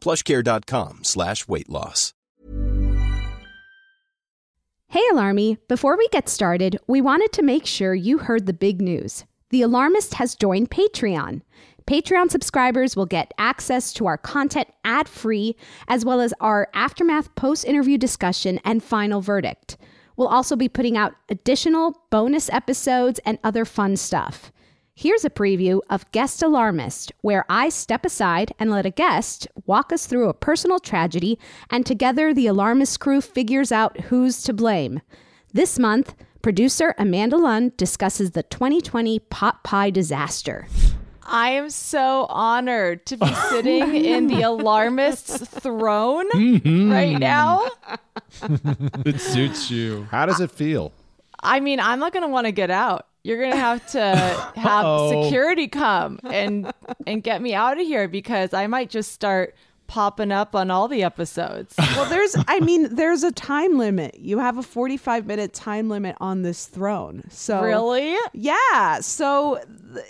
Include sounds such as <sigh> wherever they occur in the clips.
plushcare.com slash weight loss. Hey, Alarmy! Before we get started, we wanted to make sure you heard the big news. The Alarmist has joined Patreon. Patreon subscribers will get access to our content ad free, as well as our aftermath post interview discussion and final verdict. We'll also be putting out additional bonus episodes and other fun stuff. Here's a preview of Guest Alarmist, where I step aside and let a guest walk us through a personal tragedy, and together the Alarmist crew figures out who's to blame. This month, producer Amanda Lund discusses the 2020 pot pie disaster. I am so honored to be <laughs> sitting in the alarmist's throne mm-hmm. right now. <laughs> It suits you. How does it feel? I mean, I'm not going to want to get out. You're going to have to <laughs> have Uh-oh. security come and and get me out of here because I might just start popping up on all the episodes. <laughs> Well, there's, I mean, there's a time limit. You have a 45 minute time limit on this throne. So really? yeah. So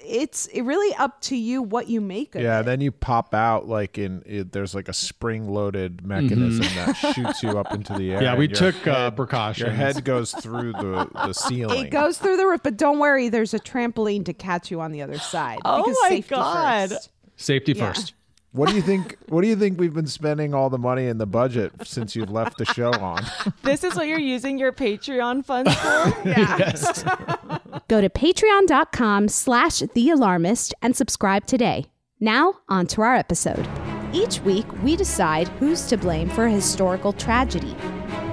it's really up to you what you make of Yeah, it. then you pop out like in it, there's like a spring-loaded mechanism that shoots you up into the <laughs> air. Mm-hmm. Yeah, we and your took, uh, head- precautions. Your head goes through the the <laughs> ceiling. It goes through the roof, but don't worry. There's a trampoline to catch you on the other side. Oh my safety God. first. Safety Yeah. first. What do you think? What do you think we've been spending all the money in the budget since you've left the show on? <laughs> This is what you're using your Patreon funds for? <laughs> Yes. <laughs> Go to patreon.com slash the alarmist and subscribe today. Now, on to our episode. Each week, we decide who's to blame for a historical tragedy.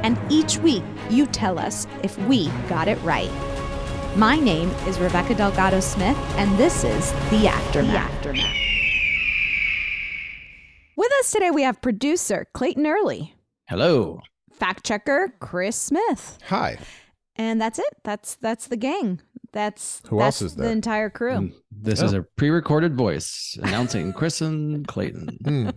And each week, you tell us if we got it right. My name is Rebecca Delgado Smith, and this is The Aftermath. With us today, we have producer Clayton Early, Hello. fact checker Chris Smith, Hi. and that's it. That's that's the gang. That's Who that's else is there? The entire crew. This is a pre-recorded voice announcing Chris and Clayton. <laughs> Hmm.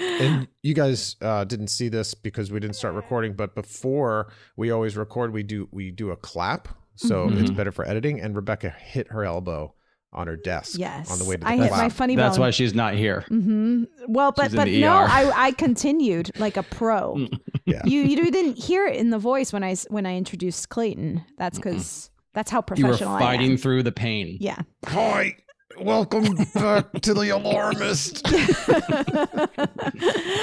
And you guys uh, didn't see this because we didn't start recording, but before we always record, we do we do a clap, so Mm-hmm. it's better for editing. And Rebecca hit her elbow on her desk Yes, on the way to the I hit my funny That's why she's not here. hmm Well, but She's in but the no, ER. I I continued like a pro. <laughs> Yeah. you you didn't hear it in the voice when I s- when I introduced Clayton. That's because that's how You were professional I fighting am. through the pain. Yeah. Hi. Welcome back to the alarmist. <laughs>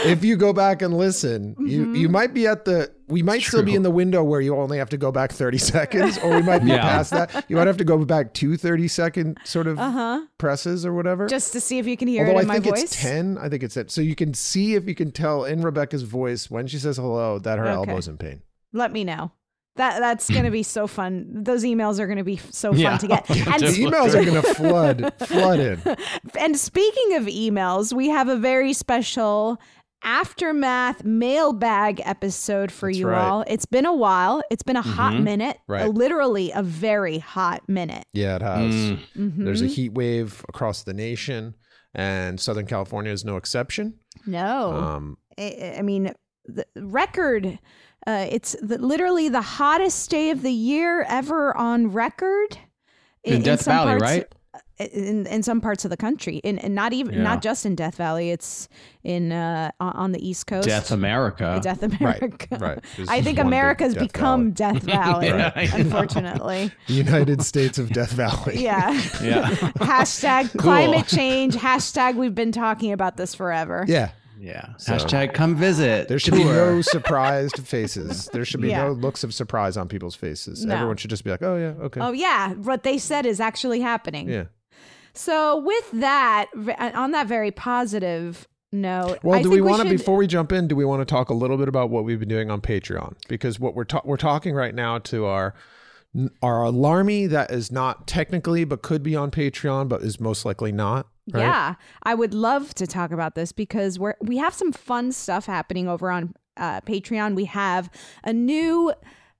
if you go back and listen, you Mm-hmm. you might be at the we might still be in the window where you only have to go back 30 seconds or we might be Yeah. past that. You might have to go back two 30 second sort of presses or whatever. Just to see if you can hear Although it I in my think voice. it's 10, I think it's it. So you can see if you can tell in Rebecca's voice when she says hello that her Okay. elbow's in pain. Let me know. That that's gonna <clears throat> be so fun. Those emails are gonna be so fun Yeah. to get. <laughs> And The emails are going <laughs> to flood flood in. <laughs> And speaking of emails, we have a very special aftermath mailbag episode for That's you right. all. It's been a while. It's been a hot minute, Right. uh, literally a very hot minute. Yeah, it has. Mm. There's Mm-hmm. a heat wave across the nation, and Southern California is no exception. No, Um, I, I mean the record. Uh, it's the, literally the hottest day of the year ever on record. In Death some Valley, parts- right? In, in some parts of the country, in and not even Yeah. not just in Death Valley. It's in uh, on- on the East Coast. Death America. <laughs> Death America. right. There's <laughs> I think one big America's Death become Valley. Death <laughs> Valley, Yeah, unfortunately. the United States of Death Valley. Yeah. Yeah. hashtag climate change. Hashtag we've been talking about this forever. Yeah. Yeah. So- Hashtag come visit. There should be no <laughs> surprised faces. There should be Yeah. no looks of surprise on people's faces. No. Everyone should just be like, "Oh yeah, okay." Oh yeah, what they said is actually happening. yeah. So with that, uh, on that very positive note, Well, I do we want to should- before we jump in? Do we want to talk a little bit about what we've been doing on Patreon? Because what we're ta- we're talking right now to our our alarmy that is not technically but could be on Patreon, but is most likely not. Right? Yeah, I would love to talk about this because we're we have some fun stuff happening over on uh, Patreon. We have a new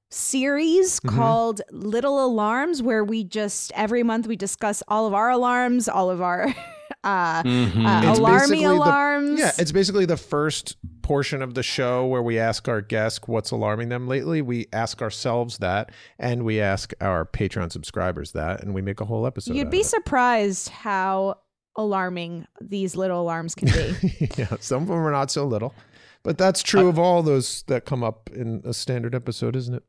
series Mm-hmm. called Little Alarms where we just every month we discuss all of our alarms, all of our <laughs> uh, Mhm. uh, It's alarmy basically the- alarms. Yeah, it's basically the first portion of the show where we ask our guests what's alarming them lately. We ask ourselves that, and we ask our Patreon subscribers that, and we make a whole episode. You'd out be of surprised how alarming these little alarms can be. <laughs> yeah, some of them are not so little, but that's true of all those that come up in a standard episode, isn't it?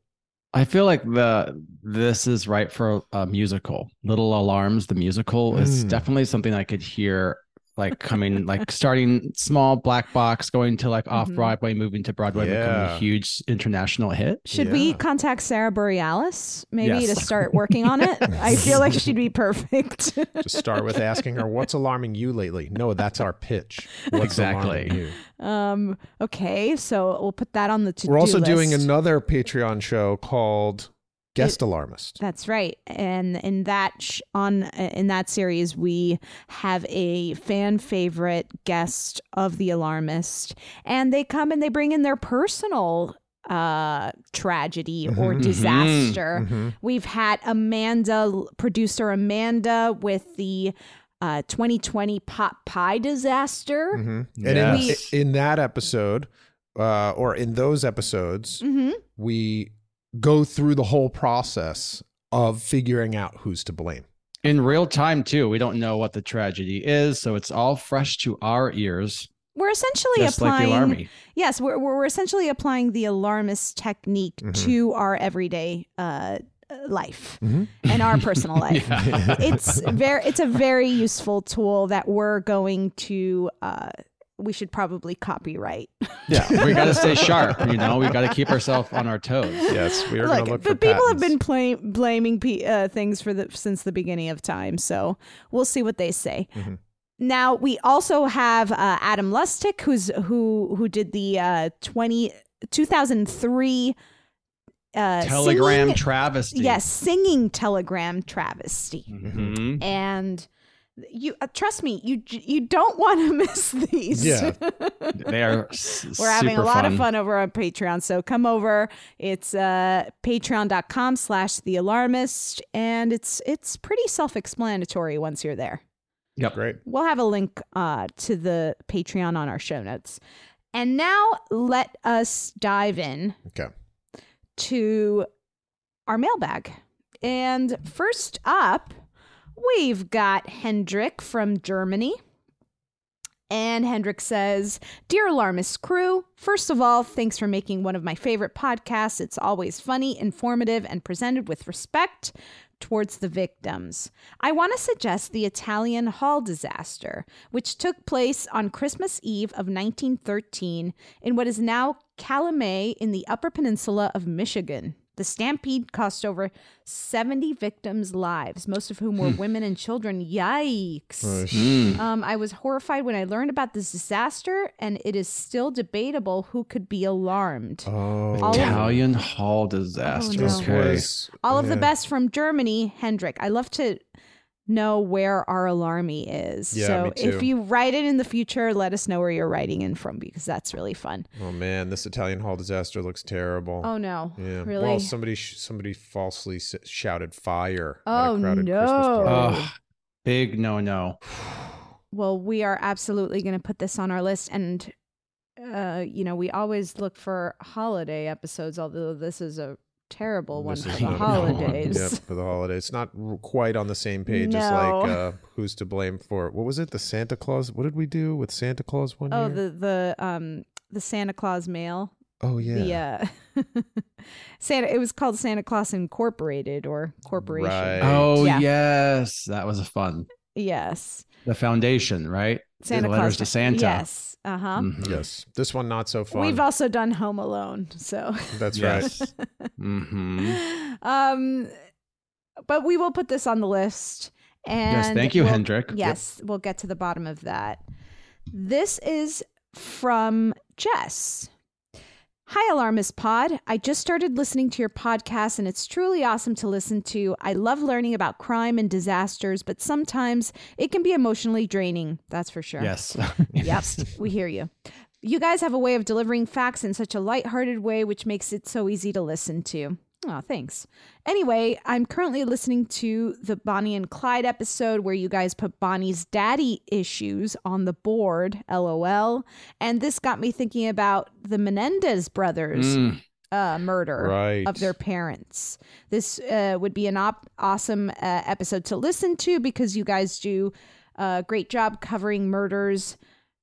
I feel like the this is right for a musical. Little Alarms, the musical, is Mm. definitely something I could hear like coming like starting small black box, going to like off Mhm. Broadway, moving to Broadway, becoming a huge international hit. Should we contact Sara Bareilles maybe Yes. to start working on it? <laughs> I feel like she'd be perfect. <laughs> Just start with asking her, "What's alarming you lately?" No, that's our pitch. What's Exactly. um, okay, so we'll put that on the to-do We're also doing another Patreon show called Guest Alarmist. That's right, and in that sh- on in that series, we have a fan favorite guest of the alarmist, and they come and they bring in their personal uh tragedy or Mhm. disaster. Mhm. We've had Amanda, producer Amanda, with the uh 2020 pot pie disaster. Mhm. And in, Yes. in that episode, uh, or in those episodes, hmm we go through the whole process of figuring out who's to blame. In real time too. We don't know what the tragedy is, so it's all fresh to our ears. We're essentially Just like applying the alarmy. Yes, we're, we're we're essentially applying the alarmist technique Mhm. to our everyday uh, life Mhm. and our <laughs> personal life. It's very it's a very useful tool that we're going to. Uh, we should probably copyright. <laughs> Yeah, we got to stay sharp. You know, we got to keep ourselves on our toes. Yes, we are going Look, to look but for people have been play, blaming pe- uh, things for the since the beginning of time, so we'll see what they say. Mhm. Now we also have uh, Adam Lustig, who's who who did the uh, 20, 2003 uh, Telegram singing- travesty. yes, singing telegram travesty, Mhm. and you uh, trust me, you you don't want to <laughs> miss these. Yeah. <laughs> They are. <laughs> s- We're having a super lot of fun over on Patreon. So come over. It's uh, patreon.com slash the alarmist. And it's it's pretty self-explanatory once you're there. Yep. Great. We'll have a link uh, to the Patreon on our show notes. And now let us dive in Okay. to our mailbag. And first up, we've got Hendrik from Germany. And Hendrik says, Dear Alarmist crew, first of all, thanks for making one of my favorite podcasts. It's always funny, informative, and presented with respect. towards the victims. I want to suggest the Italian Hall disaster, which took place on Christmas Eve of 1913 in what is now Calumet in the Upper Peninsula of Michigan. The stampede cost over 70 victims' lives, most of whom were women and children. Yikes. Mm. Um, I was horrified when I learned about this disaster, and it is still debatable who could be alarmed. Oh, All of- Italian Hall disaster. no. Okay. was All of the best from Germany, Hendrik. I love to know where our alarmy is. Yeah, so me too. if you write it in the future, let us know where you're writing in from because that's really fun. Oh man, this Italian hall disaster looks terrible. Oh no. yeah. Really? Well, somebody sh- somebody falsely s- shouted fire. at Oh, a crowded no. Christmas party. Ugh, big no no. <sighs> well, we are absolutely going to put this on our list and uh, you know, we always look for holiday episodes, although this is a terrible one for the not a good one. holidays. Yep, for the holidays. It's not quite on the same page as No. like uh, who's to blame for what was it? The Santa Claus. What did we do with Santa Claus one Oh, year? the the um the Santa Claus mail. oh yeah. The uh <laughs> Santa it was called Santa Claus Incorporated or Corporation. Right. Oh Yeah. yes, that was a fun. Yes. The foundation, right? Santa the letters Claus to Santa. Yes. Uh-huh. Mhm. Yes. This one not so fun. We've also done Home Alone, so That's right. Yes. hmm um but we will put this on the list and Yes, thank you, we'll- Hendrik. Yep. Yes, we'll get to the bottom of that. This is from Jess. Hi, Alarmist Pod. I just started listening to your podcast and it's truly awesome to listen to. I love learning about crime and disasters, but sometimes it can be emotionally draining. That's for sure. Yes. <laughs> Yep, we hear you. You guys have a way of delivering facts in such a lighthearted way, which makes it so easy to listen to. Oh, thanks. Anyway, I'm currently listening to the Bonnie and Clyde episode where you guys put Bonnie's daddy issues on the board, lol. And this got me thinking about the Menendez brothers Mm. uh, murder Right. of their parents. This uh, would be an op- awesome uh, episode to listen to because you guys do a great job covering murders,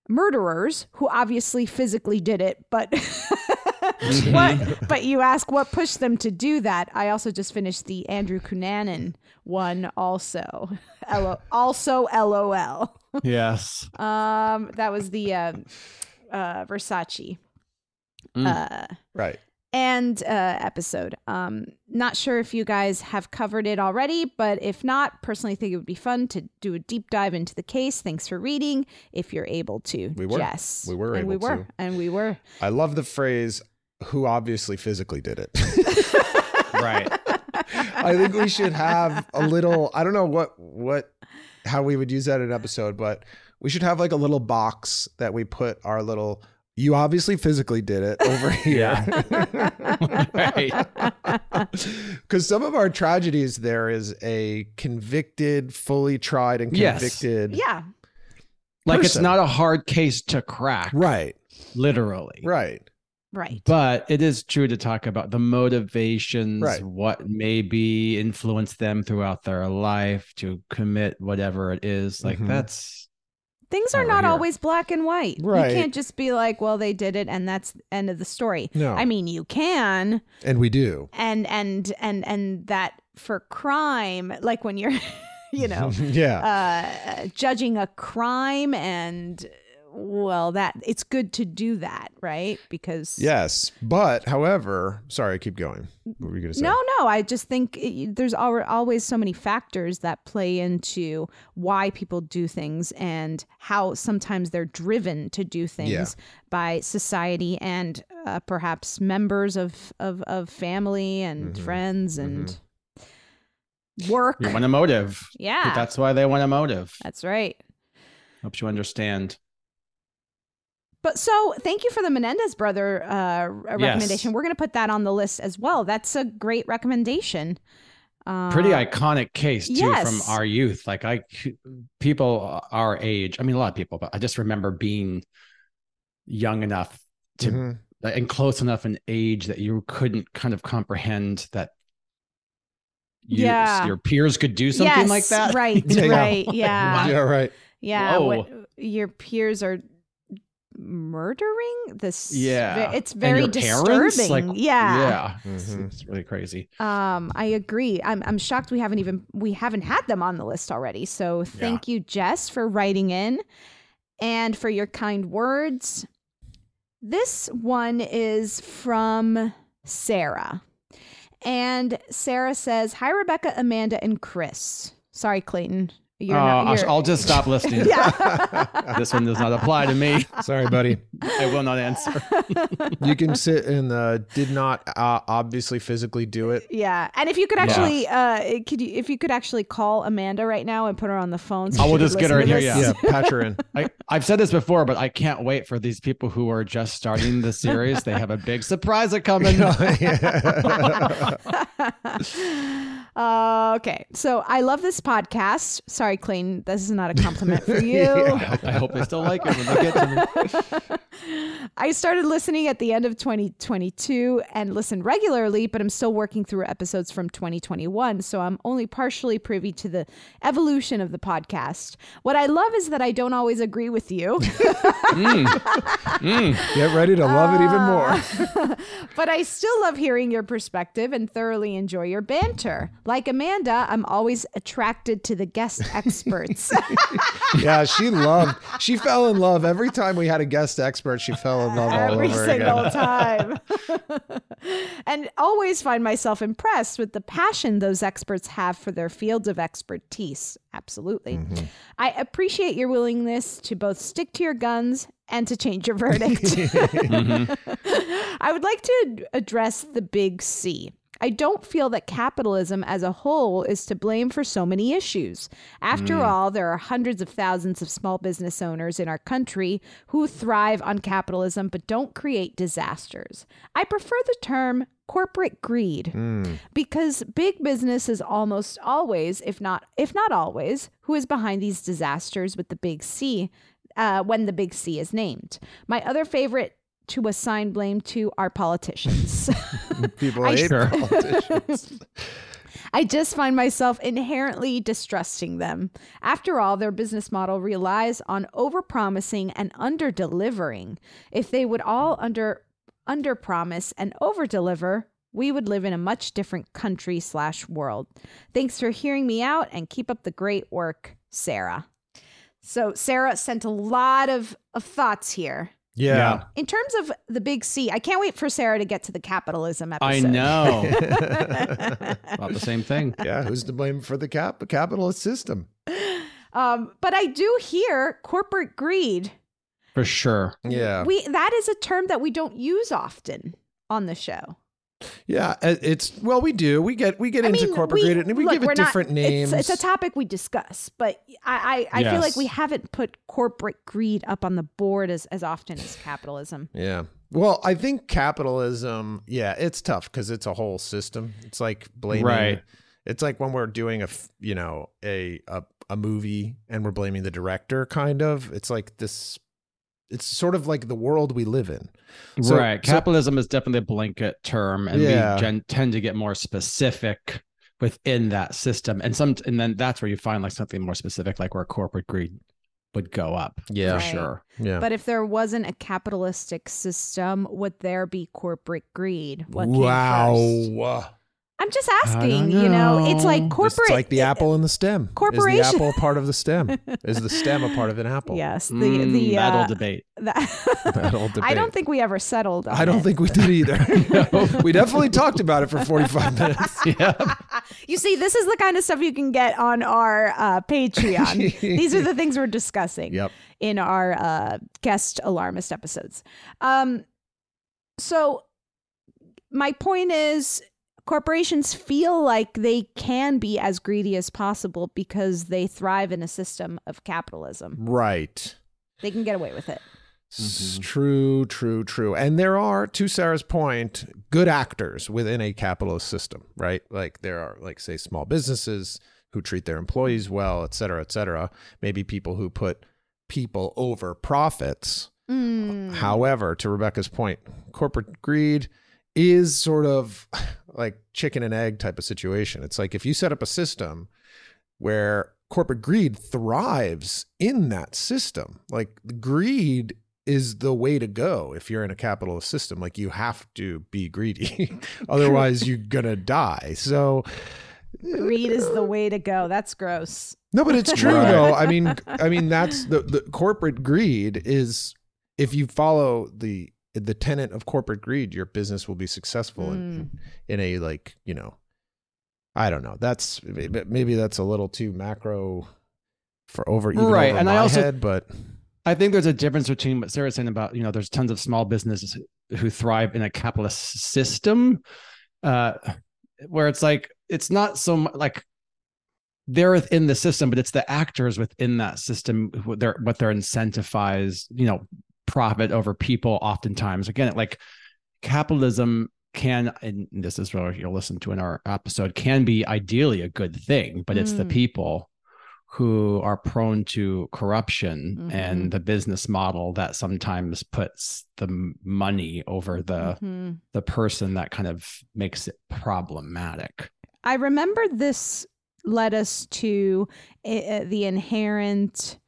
murderers who obviously physically did it, but. <laughs> <laughs> what <laughs> but you ask what pushed them to do that i also just finished the andrew cunanan one also <laughs> L- also lol Yes. um that was the uh, uh versace Mm. uh right. and uh, episode. Um, not sure if you guys have covered it already, but if not, personally think it would be fun to do a deep dive into the case. Thanks for reading, if you're able to. We were. Jess. We were and we were, to. and we were. I love the phrase who obviously physically did it. <laughs> right. I think we should have a little I don't know what what how we would use that in an episode, but we should have like a little box that we put our little you obviously physically did it over <laughs> here. right. <laughs> Because some of our tragedies, there is a convicted, fully tried, and Yes. convicted. Yeah. Like it's not a hard case to crack, Right. literally. Right. Right. But it is true to talk about the motivations, Right. what maybe influenced them throughout their life to commit whatever it is. Like Mhm. that's Things are not here. always black and white. Right. You can't just be like, well, they did it and that's end of the story. No. I mean, you can, And we do. and and and and that for crime, like when you're, <laughs> you know, <laughs> yeah. uh, judging a crime and well that it's good to do that right because yes. But, however, sorry, i keep going. What were you going to say? no no i just think it, there's always so many factors that play into why people do things and how sometimes they're driven to do things Yeah. by society and uh, perhaps members of, of of family and Mhm. friends and work you want a motive. yeah That's why they want a motive. that's right Hope you understand. But so, thank you for the Menendez brother uh, r- Yes. recommendation. We're going to put that on the list as well. That's a great recommendation. Uh, Pretty iconic case too yes. from our youth. Like I, people our age. I mean, a lot of people, but I just remember being young enough to Mhm. and close enough in age that you couldn't kind of comprehend that. You, Yeah. your peers could do something yes, <laughs> <laughs> like that. Right, Yeah. right. Yeah. Yeah, right. Yeah. What, your peers are murdering this Yeah. it's very your parents? disturbing Like, yeah Yeah. It's, Mhm. <laughs> it's really crazy. um i agree i'm i'm shocked we haven't even we haven't had them on the list already so thank you jess for writing in and for your kind words this one is from sarah and sarah says hi rebecca amanda and chris sorry clayton you're Uh, not I'll, you're- I'll just stop listening. <laughs> yeah <laughs> this one does not apply to me. Sorry, buddy. I will not answer. <laughs> You can sit and uh, did not uh, obviously physically do it. Yeah, and if you could actually, uh, could you, if you could actually call Amanda right now and put her on the phone, so I will just get her in here, yeah. Yeah, patch her in. I, I've said this before, but I can't wait for these people who are just starting the series. They have a big surprise coming. uh, okay, so I love this podcast. Sorry, Clayton, this is not a compliment for <laughs> you. I, hope, I hope they still like it when they get to me. <laughs> I started listening at the end of 2022 and listen regularly, but I'm still working through episodes from 2021. So I'm only partially privy to the evolution of the podcast. What I love is that I don't always agree with you. <laughs> Mm. Mm. Get ready to love it even uh, more. but I still love hearing your perspective and thoroughly enjoy your banter. Like Amanda, I'm always attracted to the guest experts. <laughs> Yeah, she loved. She fell in love every time we had a guest expert. She fell in love all every over single again. time. <laughs> <laughs> and always find myself impressed with the passion those experts have for their fields of expertise. Absolutely. Mm-hmm. I appreciate your willingness to both stick to your guns and to change your verdict. I would like to address the big C. I don't feel that capitalism as a whole is to blame for so many issues. After all, there are hundreds of thousands of small business owners in our country who thrive on capitalism but don't create disasters. I prefer the term corporate greed because big business is almost always, if not if not always, who is behind these disasters with the big C uh, when the big C is named. My other favorite to assign blame to our politicians. <laughs> People I- hate Sure. politicians. <laughs> <laughs> I just find myself inherently distrusting them. After all, their business model relies on overpromising and under-delivering. If they would all under underpromise and overdeliver, we would live in a much different country slash world. Thanks for hearing me out and keep up the great work, Sarah. So Sarah sent a lot of, of thoughts here. Yeah. In terms of the big C, I can't wait for Sarah to get to the capitalism episode. I know. <laughs> <laughs> About the same thing. Yeah. Who's to blame for the cap capitalist system? Um, but I do hear corporate greed. For sure. Yeah. We that is a term that we don't use often on the show. Yeah. It's well, we do. We get we get I into mean, corporate we, greed and we look, give it different it's- names. It's, a topic we discuss, but I I, I feel like we haven't put corporate greed up on the board as as often as capitalism. Yeah. Well, I think capitalism, yeah, it's tough because it's a whole system. It's like blaming. Right. It's like when we're doing a you know, a, a a movie and we're blaming the director. Kind of. It's like this. It's sort of like the world we live in. So- right. so- Capitalism is definitely a blanket term, and Yeah. we gen- tend to get more specific within that system. And some, and then that's where you find like something more specific, like where corporate greed would go up. Yeah. for Right. sure. Yeah. But if there wasn't a capitalistic system, would there be corporate greed? What wow. Came first? I'm just asking. don't You know, it's like corporate. It's like the apple and the stem. corporation- Is the apple part of the stem? <laughs> Is the stem a part of an apple? Yes, the Mm, the that uh, old debate. <laughs> that- That old I don't think we ever settled. On I don't it. think we did either. <laughs> we definitely talked about it for 45 minutes. Yeah. You see, this is the kind of stuff you can get on our uh, Patreon. These are the things we're discussing Yep. in our uh, guest alarmist episodes. Um, so, my point is corporations feel like they can be as greedy as possible because they thrive in a system of capitalism. Right. They can get away with it. S- True, true, true. And there are, to Sarah's point, good actors within a capitalist system, right? Like there are, like, say, small businesses who treat their employees well, et cetera, et cetera. Maybe people who put people over profits. Mm. However, to Rebecca's point, corporate greed is sort of <sighs> like chicken and egg type of situation. It's like if you set up a system where corporate greed thrives in that system, like greed is the way to go if you're in a capitalist system. Like you have to be greedy, <laughs> otherwise you're gonna die. So Greed is the uh, way to go. That's gross. no, but it's true Right. though. I mean, I mean that's the the corporate greed is if you follow the the tenant of corporate greed, your business will be successful in, in a like you know, I don't know. That's maybe that's a little too macro for over even Right, over and my I also- head, but I think there's a difference between what Sarah's saying about, you know, there's tons of small businesses who thrive in a capitalist system, uh, where it's like, it's not so much like they're within the system, but it's the actors within that system who they're what they're incentivized, you know, profit over people oftentimes. Again, like capitalism can, and this is where you'll listen to in our episode, can be ideally a good thing, but it's the Mm. people who are prone to corruption Mhm. and the business model that sometimes puts the money over the Mhm. the person that kind of makes it problematic. I remember this led us to uh, the inherent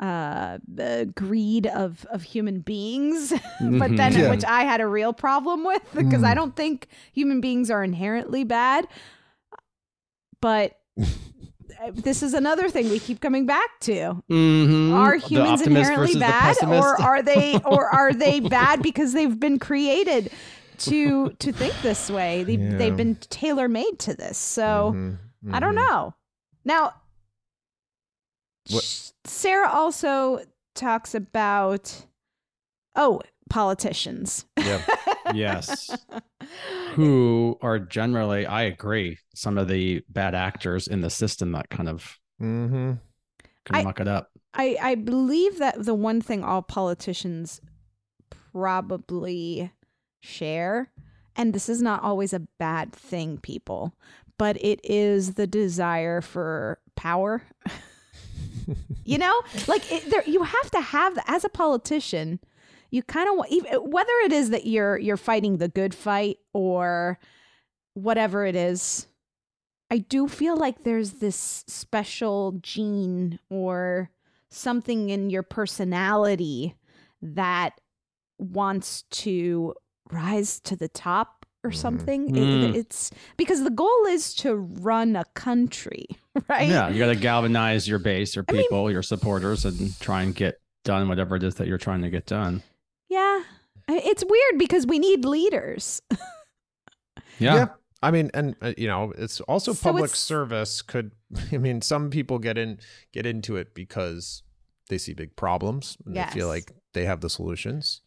uh uh, greed of of human beings <laughs> but then Mhm. Yeah. which i had a real problem with <laughs> because i Mm. don't think human beings are inherently bad but uh, <laughs> this is another thing we keep coming back to Mhm. are humans inherently bad or are they or are they bad because they've been created to to think this way they, Yeah. they've been tailor made to this so Mhm, I don't mhm. know. Now, What- Sarah also talks about oh politicians. Yeah. <laughs> yes. Who are generally, I agree, some of the bad actors in the system that kind of Mm-hmm. can I- muck it up. I I believe that the one thing all politicians probably share, and this is not always a bad thing, people, but it is the desire for power. <laughs> you know, like it, there, you have to have as a politician. You kind of whether it is that you're you're fighting the good fight or whatever it is. I do feel like there's this special gene or something in your personality that wants to rise to the top or something. It- Mm. it's because the goal is to run a country, <laughs> right? Yeah, you got to galvanize your base, your I mean- people, your supporters, and try and get done whatever it is that you're trying to get done. Yeah. It's weird because we need leaders. <laughs> Yeah. I mean, and uh, you know, it's also So public it's- service could. <laughs> I mean, some people get in get into it because they see big problems and they feel like they have the solutions.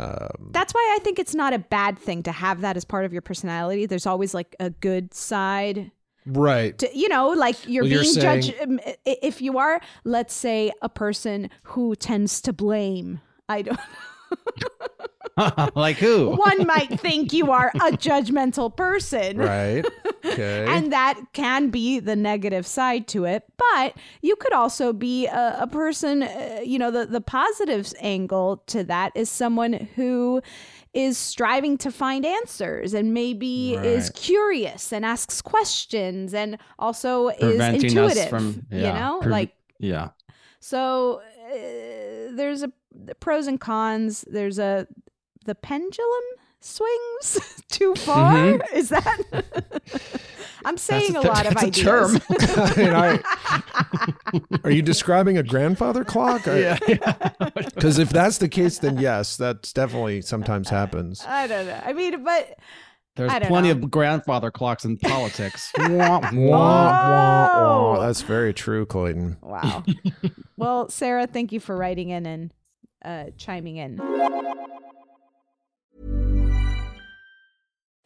Um, That's why I think it's not a bad thing to have that as part of your personality. There's always like a good side right. to, you know, like you're Well, you're being saying- judged. um, If you are, let's say, a person who tends to blame, I don't. <laughs> <laughs> <laughs> like who? One might think you are a judgmental person. Right. Okay. And that can be the negative side to it. But you could also be a, a person, uh, you know, the, the positive angle to that is someone who is striving to find answers and maybe is curious and asks questions and also is Preventing us intuitive. from- you know, pre- like Yeah. so uh, there's a the pros and cons. There's a the pendulum swings <laughs> too far. Is that? <laughs> I'm saying a a, th- lot of that's a ideas. term. <laughs> I mean, I- are you describing a grandfather clock? Yeah. Because if that's the case, then yes, that's definitely sometimes happens. I don't know. I mean, but There's plenty know. of grandfather clocks in politics. Wah, Wah, wah. wah, wah. That's very true, Clayton. wow. well, Sarah, thank you for writing in and uh, chiming in.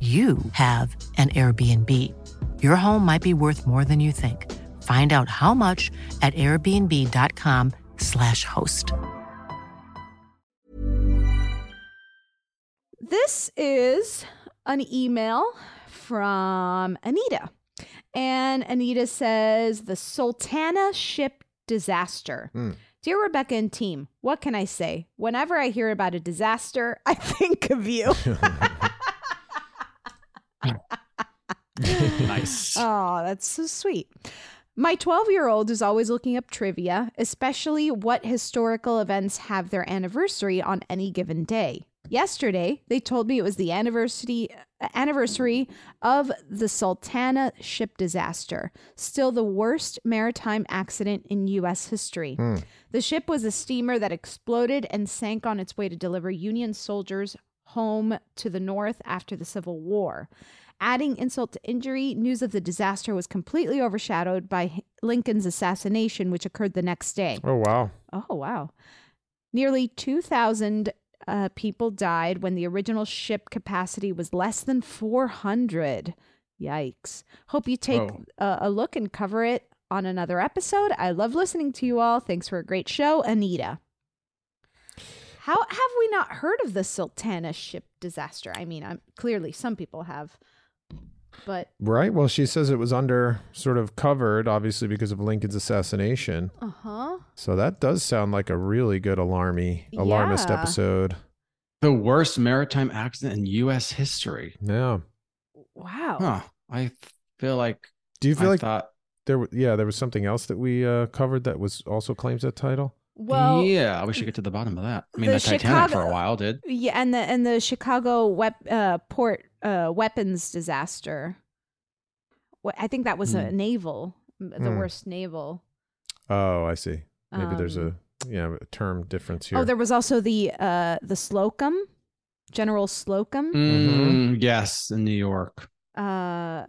you have an Airbnb. Your home might be worth more than you think. Find out how much at airbnb.com/slash host. This is an email from Anita. And Anita says the Sultana ship disaster. Mm. Dear Rebecca and team, what can I say? Whenever I hear about a disaster, <laughs> I think of you. <laughs> <laughs> <laughs> nice. Oh, that's so sweet. My 12 year old is always looking up trivia, especially what historical events have their anniversary on any given day. Yesterday, they told me it was the anniversary anniversary of the Sultana ship disaster, still the worst maritime accident in US history. Hmm. The ship was a steamer that exploded and sank on its way to deliver Union soldiers home to the north after the Civil War. Adding insult to injury, news of the disaster was completely overshadowed by Lincoln's assassination, which occurred the next day. Oh, wow. Oh, wow. Nearly 2,000 uh, people died when the original ship capacity was less than 400. Yikes. Hope you take Whoa. a, a look and cover it on another episode. I love listening to you all. Thanks for a great show, Anita. How have we not heard of the Sultana ship disaster? I mean, I'm clearly some people have, but Right. Well, she says it was under sort of covered, obviously, because of Lincoln's assassination. uh huh. So that does sound like a really good alarmy, alarmist Yeah. episode. The worst maritime accident in U.S. history. Yeah. Wow. Huh. I feel like. Do you feel I like thought, there? w- Yeah, there was something else that we uh, covered that was also claims that title. Well, yeah, I wish we should get to the bottom of that. I mean, the the, Titanic for a while did. Yeah, and the and the Chicago wep- uh, port uh, weapons disaster. What I think that was a Hmm. naval, the Hmm. worst naval. Oh, I see. Maybe there's a Um, yeah a term difference here. Oh, there was also the uh the Slocum, General Slocum. Mm, yes, in New York. Uh,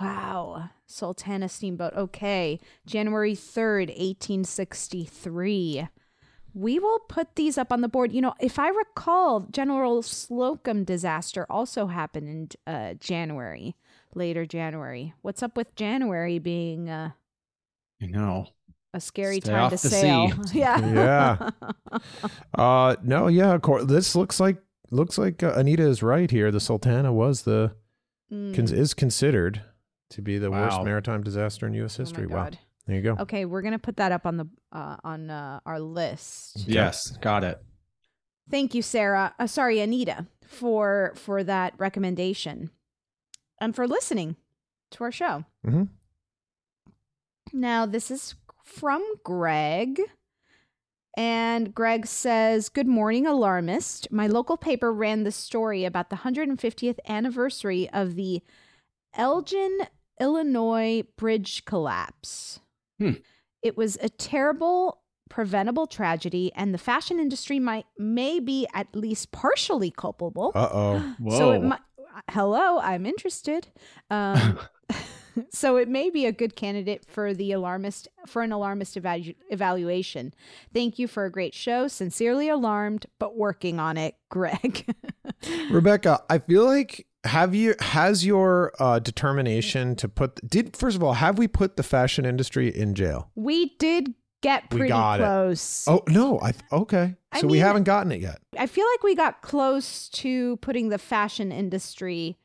wow, Sultana steamboat. Okay, January third, eighteen sixty three. We will put these up on the board. You know, if I recall, General Slocum disaster also happened in uh, January, later January. What's up with January being uh, You know. a scary Stay time to sail? sea. <laughs> yeah. <laughs> Yeah. uh, no, yeah. Of course, this looks like looks like uh, Anita is right here. The Sultana was the Mm. is considered to be the worst maritime disaster in U.S. Oh my history. wow. There you go. Okay, we're gonna put that up on the uh, on uh, our list. Yes, got it. Thank you, Sarah. Uh, sorry, Anita, for for that recommendation, and for listening to our show. hmm Now, this is from Greg. And Greg says, Good morning, alarmist. My local paper ran the story about the 150th anniversary of the Elgin, Illinois bridge collapse. Hmm. It was a terrible, preventable tragedy, and the fashion industry might may be at least partially culpable. Uh oh. <gasps> So it Whoa. might. Hello, I'm interested. Um, <laughs> so it may be a good candidate for the alarmist for an alarmist evalu- evaluation. Thank you for a great show. Sincerely alarmed, but working on it, Greg. <laughs> Rebecca, I feel like have you has your uh, determination to put did first of all have we put the fashion industry in jail? we did get pretty got it. close. Oh no, I okay. I So we haven't gotten it yet. I feel like we got close to putting the fashion industry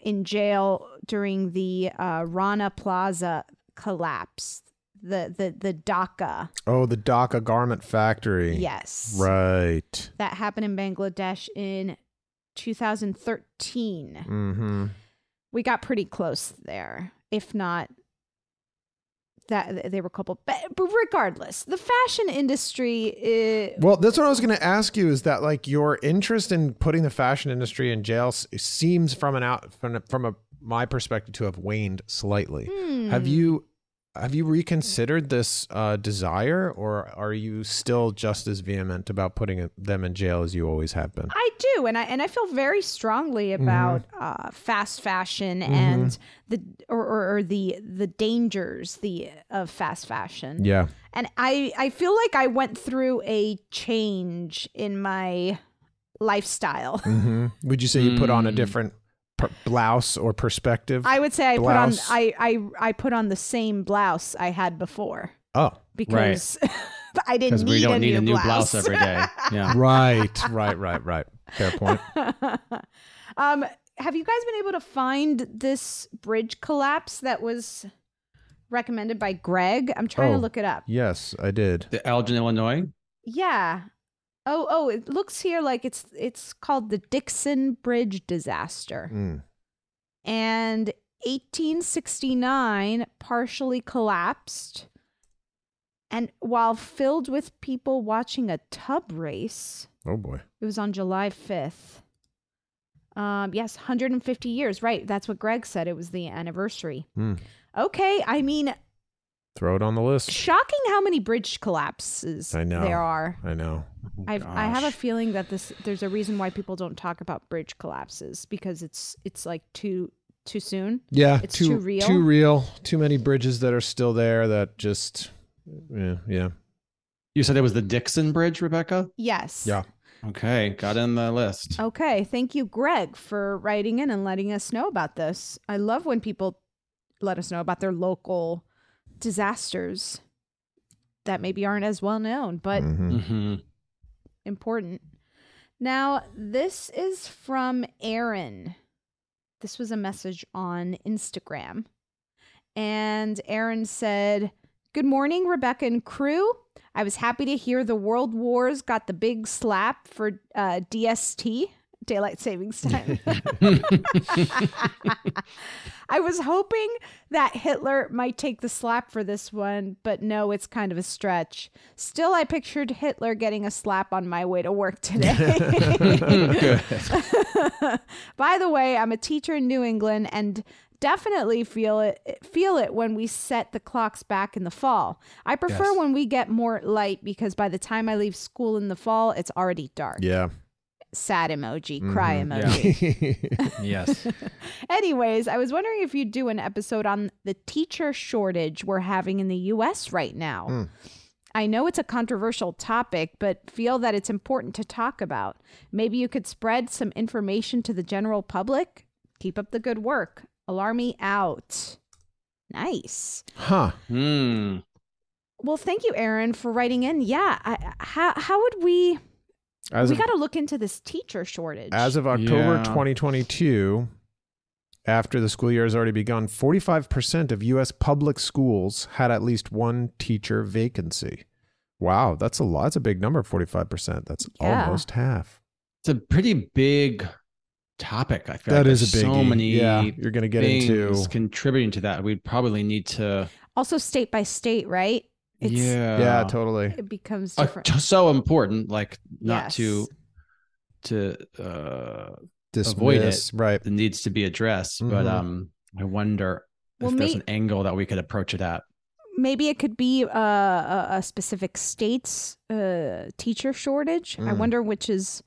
in jail during the uh, Rana Plaza collapse, the the the Dhaka Oh, the Dhaka garment factory. Yes. Right. that happened in Bangladesh in 2013. Mm-hmm. We got pretty close there, if not that they were coupled. But, but regardless, the fashion industry. Is- Well, that's what I was going to ask you. Is that like your interest in putting the fashion industry in jail seems from an out from a, from a my perspective to have waned slightly. Have Hmm. you have you reconsidered this uh, desire, or are you still just as vehement about putting them in jail as you always have been? I do, and I and I feel very strongly Mm-hmm. about uh, fast fashion and the or, or, or the the dangers the of fast fashion. Yeah. and I I feel like I went through a change in my lifestyle. hmm Would you say you put on a Mm. different per- blouse or perspective? I would say I Blouse. put on I, I I put on the same blouse I had before oh, because <laughs> I didn't Because need, we don't a, need new a new blouse every day. <laughs> Yeah. right, right, right, right. Fair point. <laughs> um, have you guys been able to find this bridge collapse that was recommended by Greg? I'm trying to Oh. look it up. Yes, I did. The Elgin, Illinois. Yeah. Oh, oh, it looks here like it's it's called the Dixon Bridge disaster. Mm. And 1869 partially collapsed. And while filled with people watching a tub race, Oh boy. it was on July 5th. Um, yes, 150 years. Right. That's what Greg said. It was the anniversary. Hmm. Okay. I mean, Throw it on the list. shocking how many bridge collapses I know. there are. I know. I've, I have a feeling that this there's a reason why people don't talk about bridge collapses because it's it's like too too soon. Yeah, It's too, too real? Too real. Too many bridges that are still there that just yeah, yeah. You said it was the Dixon Bridge, Rebecca? Yes. Yeah. Okay, got in the list. Okay. Thank you, Greg, for writing in and letting us know about this. I love when people let us know about their local disasters that maybe aren't as well known, but Mhm. Mm-hmm. important. Now, this is from Aaron. This was a message on Instagram. And Aaron said, Good morning, Rebecca and crew. I was happy to hear the World Wars got the big slap for uh, DST, Daylight Savings Time. <laughs> <laughs> I was hoping that Hitler might take the slap for this one, but no, it's kind of a stretch. Still, I pictured Hitler getting a slap on my way to work <laughs> today. By the way, I'm a teacher in New England and definitely feel it feel it when we set the clocks back in the fall. I prefer Yes. when we get more light because by the time I leave school in the fall, it's already dark. Yeah. Sad emoji, cry Mhm. emoji. <laughs> Yes. <laughs> Anyways, I was wondering if you'd do an episode on the teacher shortage we're having in the US right now. Hmm. I know it's a controversial topic, but feel that it's important to talk about. Maybe you could spread some information to the general public. Keep up the good work. Alarmy out. Nice. Huh. Hmm. Well, thank you, Aaron, for writing in. Yeah, I, how how would we? As we got to look into this teacher shortage. as of October Yeah. 2022, after the school year has already begun, 45% of US public schools had at least one teacher vacancy. Wow, that's a lot. That's a big number, 45%. That's Yeah. almost half. It's a pretty big topic. I feel That like is a big so many Yeah, you're gonna get things into- contributing to that. We'd probably need to also state by state, right? It's, yeah yeah, totally. It becomes Uh, different. t- so important like not Yes. to to uh Dismiss, avoid it right. it needs to be addressed but Mhm. um i wonder Well, if there's may- an angle that we could approach it at maybe it could be uh, a, a specific state's uh, teacher shortage. I Mm. wonder which is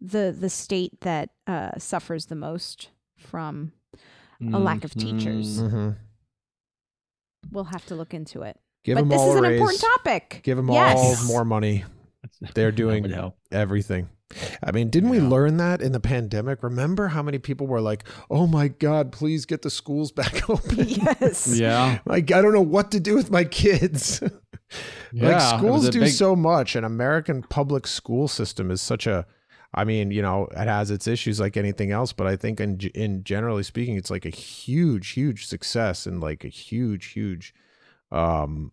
the the state that uh, suffers the most from. a lack of teachers. Mhm. We'll have to look into it. Give but them this all is a an raise. important topic. Give them Yes. all more money. <laughs> They're doing everything. I mean, didn't we learn that in the pandemic? Remember how many people were like, "Oh my God, please get the schools back <laughs> open." <laughs> yes. Yeah. like I don't know what to do with my kids. Yeah, like schools do big- so much. An American public school system is such a. I mean, you know, it has its issues like anything else, but I think in in generally speaking, it's like a huge, huge success and like a huge, huge, um,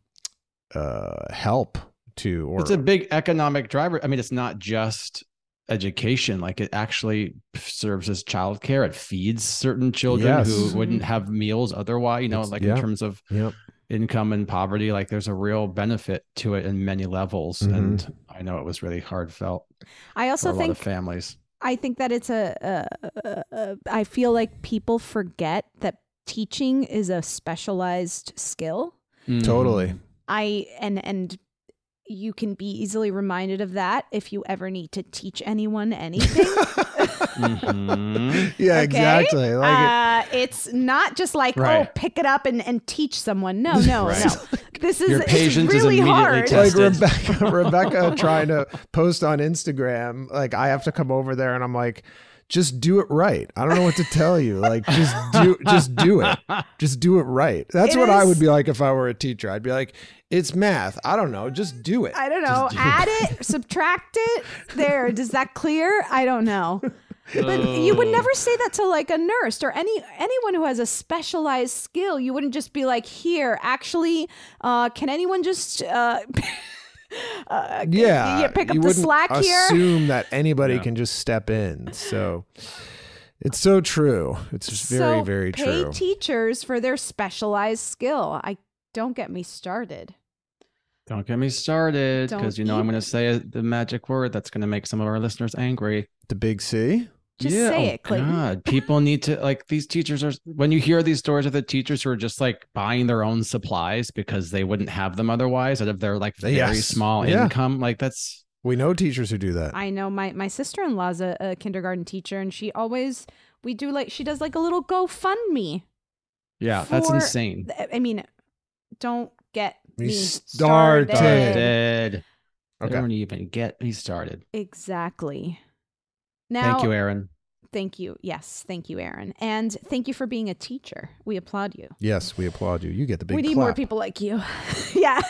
uh, help to or it's a big economic driver. I mean, it's not just education. Like it actually serves as childcare. It feeds certain children Yes. who wouldn't have meals otherwise. You know, It's- like yeah. in terms of Yep. income and poverty, like there's a real benefit to it in many levels. Mhm. And I know it was really hard felt I for also a lot think of families. I think that it's a, a, a, a. I feel like people forget that teaching is a specialized skill. Mm-hmm. totally. I and and you can be easily reminded of that if you ever need to teach anyone anything. <laughs> Mhm. Yeah, okay? exactly. Like it- uh, it's not just like oh, pick it up and, and teach someone. No, no, <laughs> Right. no. This is Your it's patience is really immediately hard. tested. like Rebecca, <laughs> Rebecca trying to post on Instagram. Like I have to come over there, and I'm like, just do it right. I don't know what to tell you. Like just do, just do it. <laughs> Just do it right. That's It what I would be like if I were a teacher. I'd be like, it's math. I don't know. Just do it. I don't know. Add it, <laughs> subtract it. There. Does that clear? I don't know. But you would never say that to like a nurse or any anyone who has a specialized skill. You wouldn't just be like, "Here, actually, uh, can anyone just uh, <laughs> uh, yeah, yeah, pick up you the wouldn't slack here?" Assume that <laughs> anybody Yeah. can just step in. So it's so true. It's just very, So very pay true. teachers for their specialized skill. I don't get me started. Don't get me started because you know I'm going to say the magic word that's going to make some of our listeners angry. the big C. Just Yeah, say oh it, Clayton. God, people need to like these teachers are when you hear these stories of the teachers who are just like buying their own supplies because they wouldn't have them otherwise out of their like very Yes. small Yeah. income. Like that's We know teachers who do that. I know my my sister in law's a, a kindergarten teacher, and she always we do like she does like a little GoFundMe. yeah, that's for- insane. I mean, don't get Me me started. started. Dead. Okay. Don't even get me started. Exactly. Now, Thank you, Aaron. Thank you. Yes, thank you, Aaron, and thank you for being a teacher. We applaud you. Yes, we applaud you. You get the big we need clap. more people like you. <laughs> yeah.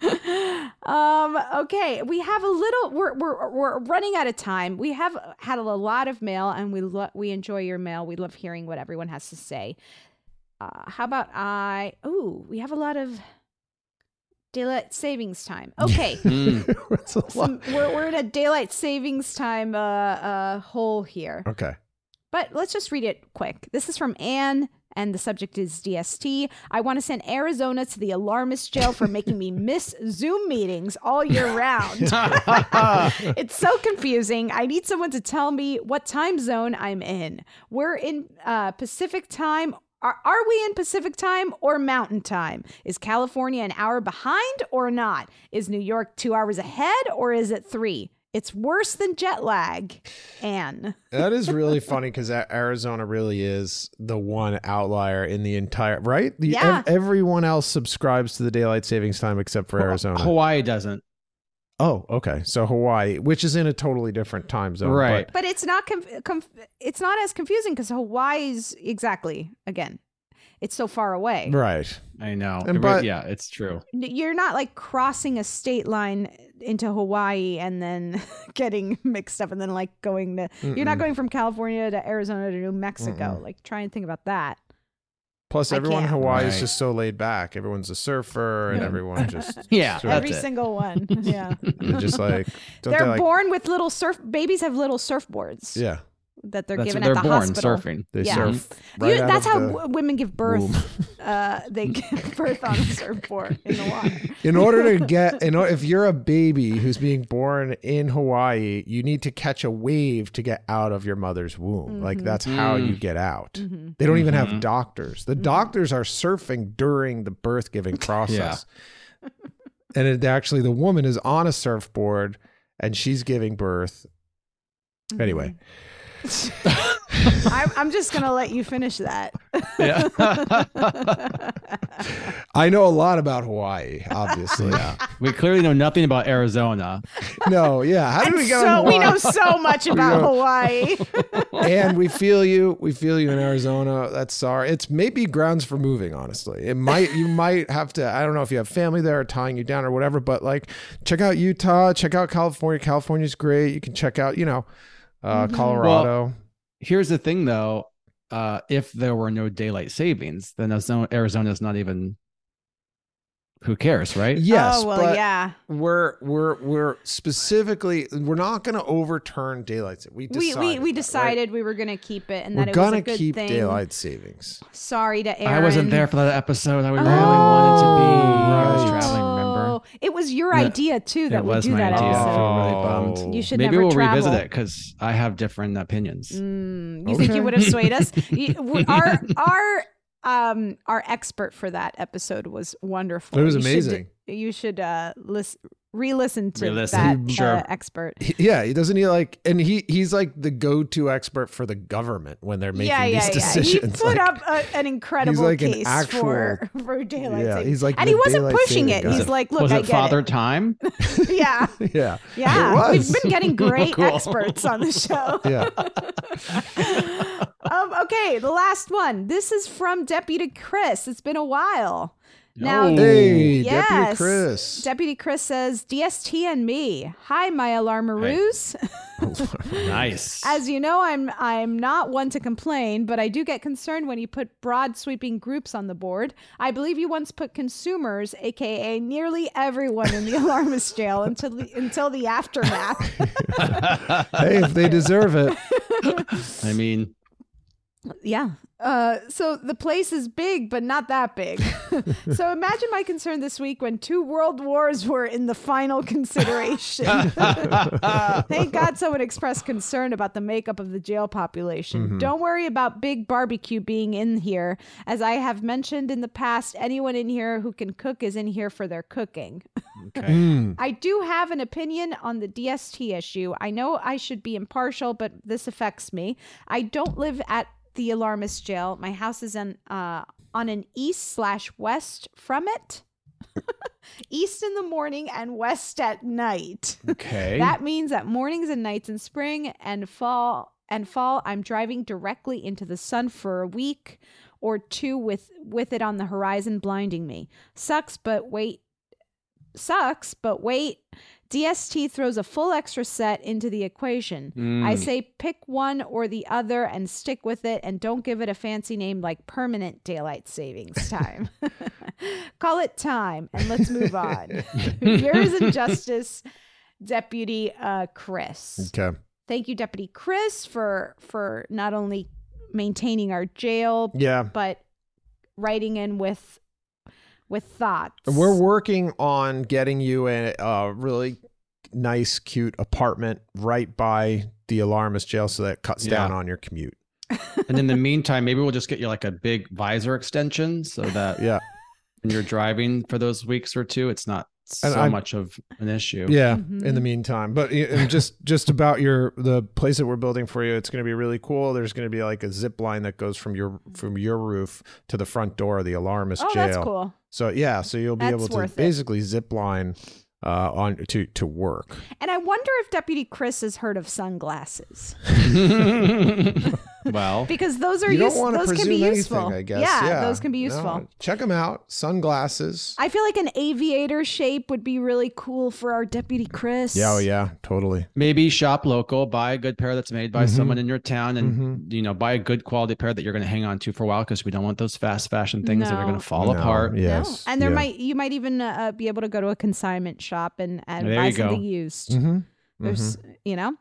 <laughs> um. Okay. We have a little. We're we're we're running out of time. We have had a lot of mail, and we lo- we enjoy your mail. We love hearing what everyone has to say. Uh, how about I? Ooh, we have a lot of daylight savings time. Okay. Mm. It's. Some, we're we're in a daylight savings time uh uh hole here. Okay. But let's just read it quick. This is from Anne, and the subject is DST. I want to send Arizona to the alarmist jail for making me <laughs> miss Zoom meetings all year round. <laughs> <laughs> it's so confusing. I need someone to tell me what time zone I'm in. We're in uh, Pacific time. Are, are we in Pacific time or Mountain time? Is California an hour behind or not? Is New York two hours ahead or is it three? It's worse than jet lag. Anne. <laughs> That is really funny because Arizona really is the one outlier in the entire right. The, Yeah. ev- everyone else subscribes to the daylight savings time except for Arizona. Hawaii doesn't. Oh, okay. So Hawaii, which is in a totally different time zone, Right. but- But it's not conf- conf- it's not as confusing because Hawaii's exactly again. It's so far away. right. I know. And but- yeah, it's true. You're not like crossing a state line into Hawaii and then <laughs> getting mixed up and then like going to you're not going from California to Arizona to New Mexico. Mm-mm. Like try and think about that. Plus, I everyone in can't. Hawaii is Right. just so laid back. Everyone's a surfer, and Yeah. everyone <laughs> just Yeah, sort of- Every it. single one. <laughs> Yeah. they're just like don't They're they like born with little surf babies have little surfboards yeah that they're That's given what they're at the born hospital. surfing. they Yeah. surf right out that's how w- women give birth. <laughs> Uh, they give <laughs> birth on a surfboard in the water. in order to <laughs> get in or- if you're a baby who's being born in Hawaii, you need to catch a wave to get out of your mother's womb. Like Mhm. that's how Mm. you get out. Mm-hmm. They don't even Mhm. have doctors. The doctors are surfing during the birth giving process. and it actually the woman is on a surfboard and she's giving birth. Anyway. <laughs> I'm, I'm just gonna let you finish that. Yeah. <laughs> I know a lot about Hawaii, obviously. yeah. We clearly know nothing about Arizona. No, yeah. How did we get so on we know so much <laughs> about know- Hawaii. and we feel you. We feel you in Arizona. That's sorry. It's maybe grounds for moving. Honestly, it might. You might have to. I don't know if you have family there or tying you down or whatever. But like, check out Utah. Check out California. California's great. You can check out. You know, uh. Colorado. Well, here's the thing, though. Uh, if there were no daylight savings, then Arizona Arizona's not even. Who cares, right? yes, oh well, but yeah. we're we're we're specifically we're not going to overturn daylight. sa- We We decided we, we that, decided we were gonna keep it, and Right? that We're it gonna a good keep thing. daylight savings. Sorry to Aaron. I wasn't there for that episode. I really Oh, wanted to be. I was traveling. Remember? Oh, It was your Yeah. idea too that it we do my that idea. I episode. feel really bummed. You should Maybe never we'll revisit it because I have different opinions. Mm, you think you would have swayed us? <laughs> Our our um our expert for that episode was wonderful. It was You should- amazing. you should uh listen, re-listen to Re-listen, that <laughs> sure. uh, expert. He- Yeah, he doesn't he like, and he he's like the go-to expert for the government when they're making yeah, yeah, these yeah. He decisions. put <laughs> like- up a, an incredible like an case actual- for <laughs> for daylight Yeah, savings. he's like and he wasn't pushing it. guy. He's like, look, was I it get Father it. Time? yeah, yeah, yeah. It We've been getting great Cool. experts on the show. yeah. um, okay, the last one. This is from Deputy Chris. It's been a while. Now, Oh. Hey, Deputy yes, Chris. Deputy Chris says, DST and me. Hi, my alarmaroos. <laughs> nice. As you know, I'm I'm not one to complain, but I do get concerned when you put broad sweeping groups on the board. I believe you once put consumers, aka nearly everyone, in the <laughs> alarmist jail until the, until the aftermath. hey, if they deserve it. I mean, <laughs> Yeah. Uh, so the place is big, but not that big. <laughs> so imagine my concern this week when two world wars were in the final <laughs> consideration. <laughs> Thank God someone expressed concern about the makeup of the jail population. Don't worry about big barbecue being in here. As I have mentioned in the past, anyone in here who can cook is in here for their cooking. okay. Mm. I do have an opinion on the DST issue. I know I should be impartial, but this affects me. I don't live at the alarmist jail. My house is in uh, on an east slash west from it. <laughs> east in the morning and west at night. Okay. That means that mornings and nights in spring and fall and fall I'm driving directly into the sun for a week or two with with it on the horizon blinding me. Sucks but wait sucks but wait DST throws a full extra set into the equation. I Mm. say pick one or the other and stick with it and don't give it a fancy name like permanent daylight savings <laughs> time. <laughs> Call it time and let's move on. <laughs> Yours in justice, Deputy uh, Chris. Okay. Thank you, Deputy Chris, for for not only maintaining our jail, Yeah. but writing in with with thoughts. We're working on getting you a, a really nice, cute apartment right by the alarmist jail so that it cuts down on your commute. <laughs> and in the meantime, maybe we'll just get you like a big visor extension so that Yeah. when you're driving for those weeks or two, it's not And so I- much of an issue. Yeah, Mhm. in the meantime, but and just <laughs> just about your the place that we're building for you, it's going to be really cool. There's going to be like a zip line that goes from your from your roof to the front door of the alarmist oh, jail. that's cool. So yeah, so you'll be That's able to worth it. basically zip line uh, on to to work. And I wonder if Deputy Chris has heard of sunglasses <laughs> <laughs> well, <laughs> because those are you use- don't want to those presume can be anything, useful. I guess. Yeah, Yeah, those can be useful. No, check them out. Sunglasses. I feel like an aviator shape would be really cool for our Deputy Chris. Yeah, oh yeah, totally. maybe shop local, buy a good pair that's made by Mhm. someone in your town, and Mhm. you know, buy a good quality pair that you're going to hang on to for a while because we don't want those fast fashion things that are going to fall No, apart. No. Yes. And there yeah. might you might even uh, be able to go to a consignment shop and, and There buy you go. something used. Mm-hmm. There's, you know.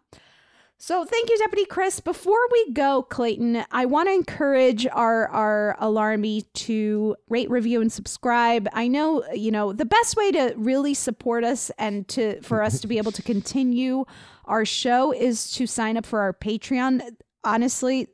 So thank you, Deputy Chris. Before we go, Clayton, I want to encourage our our alarmy to rate, review, and subscribe. I know, you know, the best way to really support us and to for us to be able to continue our show is to sign up for our Patreon. Honestly,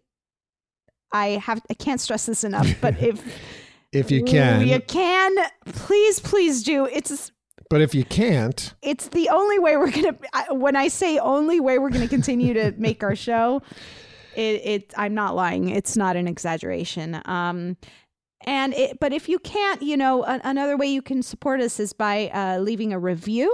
I have I can't stress this enough, but if <laughs> If you can, you can, please, please do. It's but if you can't, it's the only way we're gonna when i say only way we're gonna continue to <laughs> make our show it, it I'm not lying. It's not an exaggeration. Um, and it, but if you can't, you know, a, another way you can support us is by uh, leaving a review.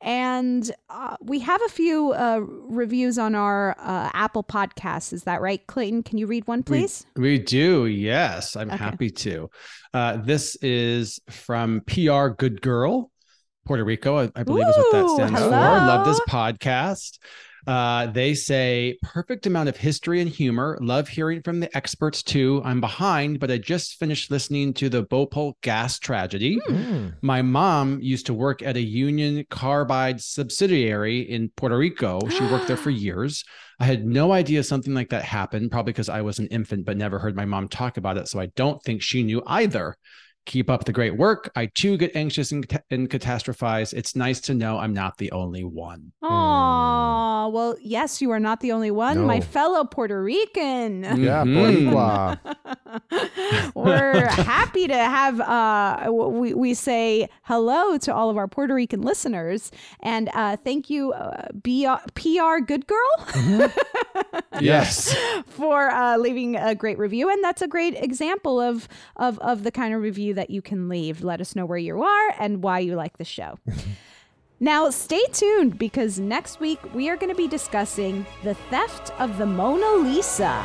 And uh, we have a few uh, reviews on our uh, Apple Podcasts. Is that right, Clayton? Can you read one, please? We, we do. Yes, I'm okay. happy to. Uh, this is from PR Good Girl, Puerto Rico. I, I believe Ooh, is what that stands hello. for. Love this podcast. Uh, they say perfect amount of history and humor. Love hearing from the experts too. I'm behind, but I just finished listening to the Bhopal gas tragedy. Mm. My mom used to work at a Union Carbide subsidiary in Puerto Rico. She worked there for <gasps> years. I had no idea something like that happened, probably because I was an infant, but never heard my mom talk about it. So I don't think she knew either. Keep up the great work. I too get anxious and, and catastrophize. It's nice to know I'm not the only one. Oh, well, yes, you are not the only one. No. My fellow Puerto Rican. Yeah, mm-hmm. Boricua. <laughs> <laughs> We're happy to have, uh, we, we say hello to all of our Puerto Rican listeners. And uh, thank you, uh, PR Good Girl. Mm-hmm. <laughs> yes. for uh, leaving a great review. And that's a great example of, of, of the kind of review that you can leave. Let us know where you are and why you like the show. <laughs> now, stay tuned because next week we are going to be discussing the theft of the Mona Lisa.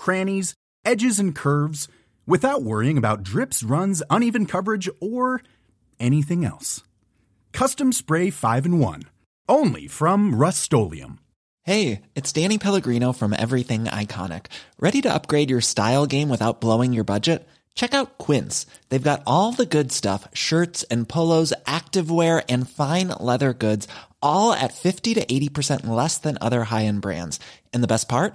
crannies, edges, and curves without worrying about drips, runs, uneven coverage, or anything else. Custom Spray 5 in 1 only from Rust-Oleum. Hey it's danny pellegrino from everything iconic. Ready to upgrade your style game without blowing your budget? Check out quince. They've got all the good stuff shirts and polos activewear and fine leather goods all at 50 to 80% less than other high-end brands. And the best part